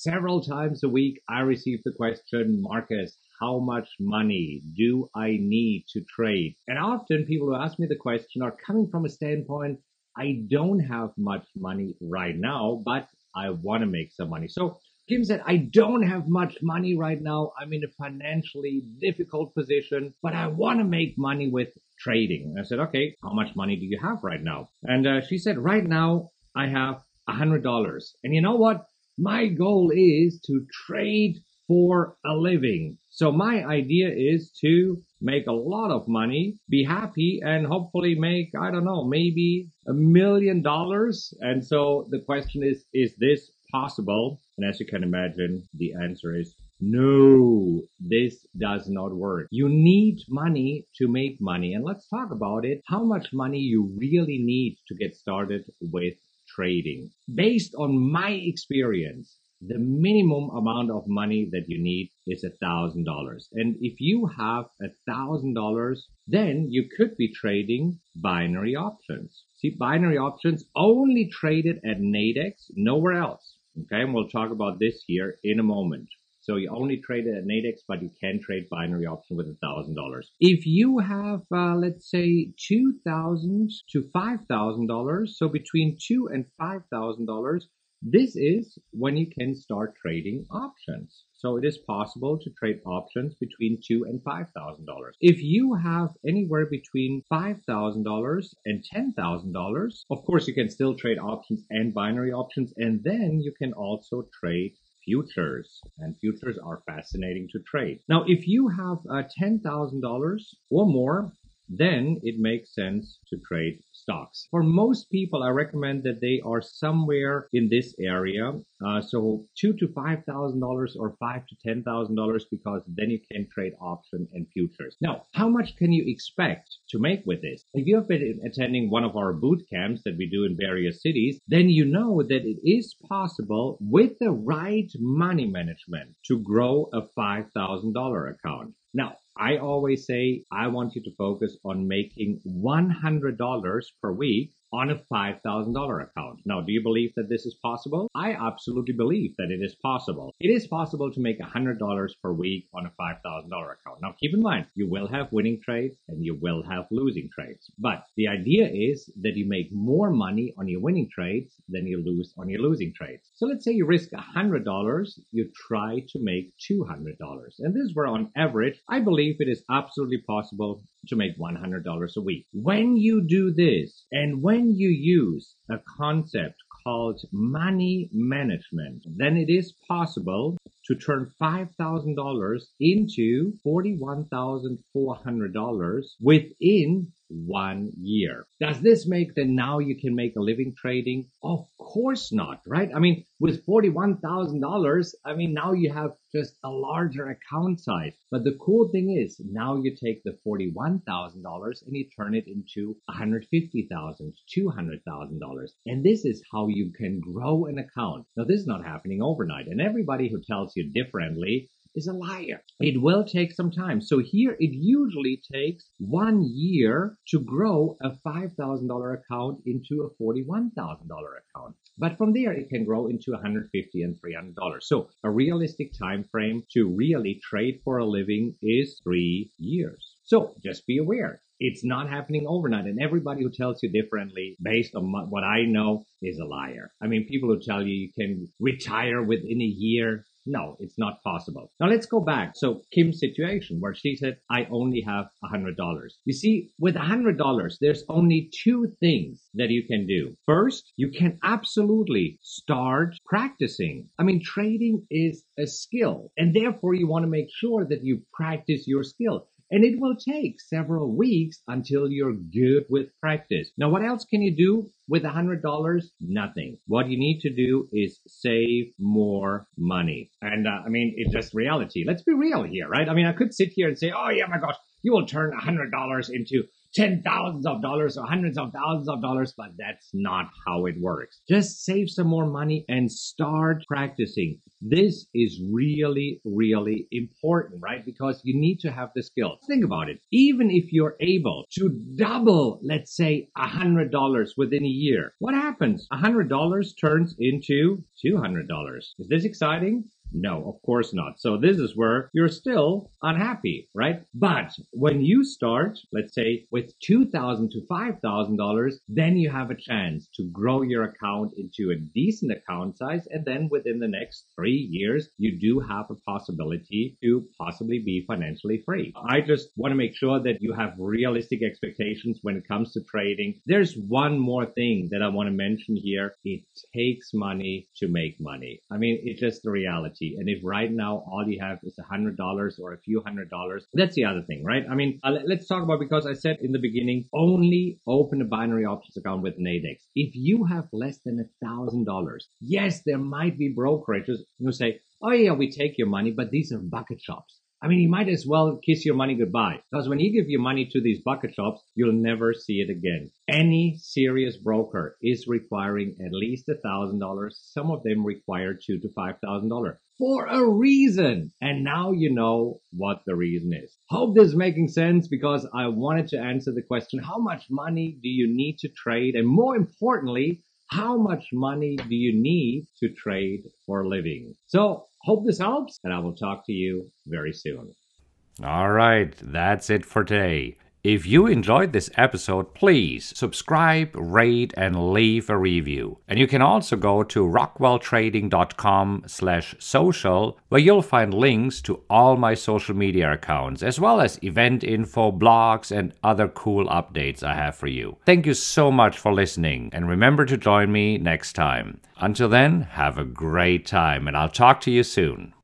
several times a week, I receive the question, Marcus, how much money do I need to trade? And often people who ask me the question are coming from a standpoint, I don't have much money right now, but I want to make some money. So Kim said, I don't have much money right now. I'm in a financially difficult position, but I want to make money with trading. And I said, okay, how much money do you have right now? And uh, she said, right now I have a hundred dollars. And you know what? My goal is to trade for a living. So my idea is to make a lot of money, be happy, and hopefully make, I don't know, maybe a million dollars. And so the question is, is this possible? And as you can imagine, the answer is no, this does not work. You need money to make money. And let's talk about it. How much money you really need to get started with trading. Based on my experience, the minimum amount of money that you need is a thousand dollars. And if you have a thousand dollars, then you could be trading binary options. See, binary options only traded at Nadex, nowhere else. Okay. And we'll talk about this here in a moment. So you only trade it at Nadex, but you can trade binary option with a thousand dollars. If you have, uh, let's say, two thousand to five thousand dollars, so between two and five thousand dollars, this is when you can start trading options. So it is possible to trade options between two and five thousand dollars. If you have anywhere between five thousand dollars and ten thousand dollars, of course you can still trade options and binary options, and then you can also trade futures and futures are fascinating to trade. Now, if you have uh, $10,000 or more, then it makes sense to trade stocks. For most people, I recommend that they are somewhere in this area. Uh, so two to five thousand dollars or five to ten thousand dollars because then you can trade options and futures. Now, how much can you expect to make with this? If you have been attending one of our boot camps that we do in various cities, then you know that it is possible with the right money management to grow a five thousand dollar account. Now, I always say I want you to focus on making $100 per week on a $5,000 account. Now, do you believe that this is possible? I absolutely believe that it is possible. It is possible to make $100 per week on a $5,000 account. Now, keep in mind, you will have winning trades and you will have losing trades. But the idea is that you make more money on your winning trades than you lose on your losing trades. So let's say you risk $100, you try to make $200. And this is where on average, I believe it is absolutely possible to make $100 a week. When you do this and when you use a concept called money management, then it is possible to turn $5,000 into $41,400 within one year. Does this make that now you can make a living trading? Of course not, right? I mean, with $41,000, I mean, now you have just a larger account size. But the cool thing is now you take the $41,000 and you turn it into $150,000, $200,000. And this is how you can grow an account. Now, this is not happening overnight. And everybody who tells you differently is a liar. It will take some time. So here it usually takes one year to grow a $5,000 account into a $41,000 account. But from there, it can grow into 150 and $300. So a realistic time frame to really trade for a living is three years. So just be aware. It's not happening overnight. And everybody who tells you differently based on what I know is a liar. I mean, people who tell you you can retire within a year, no, it's not possible. Now let's go back. So Kim's situation where she said, I only have a hundred dollars. You see, with a hundred dollars, there's only two things that you can do. First, you can absolutely start practicing. I mean, trading is a skill and therefore you want to make sure that you practice your skill. And it will take several weeks until you're good with practice. Now, what else can you do with a hundred dollars? Nothing. What you need to do is save more money. And uh, I mean, it's just reality. Let's be real here, right? I mean, I could sit here and say, oh yeah, my gosh, you will turn a hundred dollars into ten thousands of dollars or hundreds of thousands of dollars, but that's not how it works. Just save some more money and start practicing. This is really, really important, right? Because you need to have the skills. Think about it. Even if you're able to double, let's say, a hundred dollars within a year, what happens? A hundred dollars turns into two hundred dollars. Is this exciting? No, of course not. So this is where you're still unhappy, right? But when you start, let's say with 2,000 to $5,000, then you have a chance to grow your account into a decent account size. And then within the next three years, you do have a possibility to possibly be financially free. I just want to make sure that you have realistic expectations when it comes to trading. There's one more thing that I want to mention here. It takes money to make money. I mean, it's just the reality. And if right now all you have is a hundred dollars or a few hundred dollars, that's the other thing, right? I mean, uh, let's talk about because I said in the beginning, only open a binary options account with Nadex. If you have less than a thousand dollars, yes, there might be brokerages who say, oh yeah, we take your money, but these are bucket shops. I mean, you might as well kiss your money goodbye because when you give your money to these bucket shops, you'll never see it again. Any serious broker is requiring at least a thousand dollars. Some of them require two to five thousand dollars for a reason. And now you know what the reason is. Hope this is making sense because I wanted to answer the question, how much money do you need to trade? And more importantly, how much money do you need to trade for a living? So hope this helps and I will talk to you very soon. All right, that's it for today. If you enjoyed this episode, please subscribe, rate, and leave a review. And you can also go to rockwelltrading.com slash social, where you'll find links to all my social media accounts, as well as event info, blogs, and other cool updates I have for you. Thank you so much for listening, and remember to join me next time. Until then, have a great time, and I'll talk to you soon.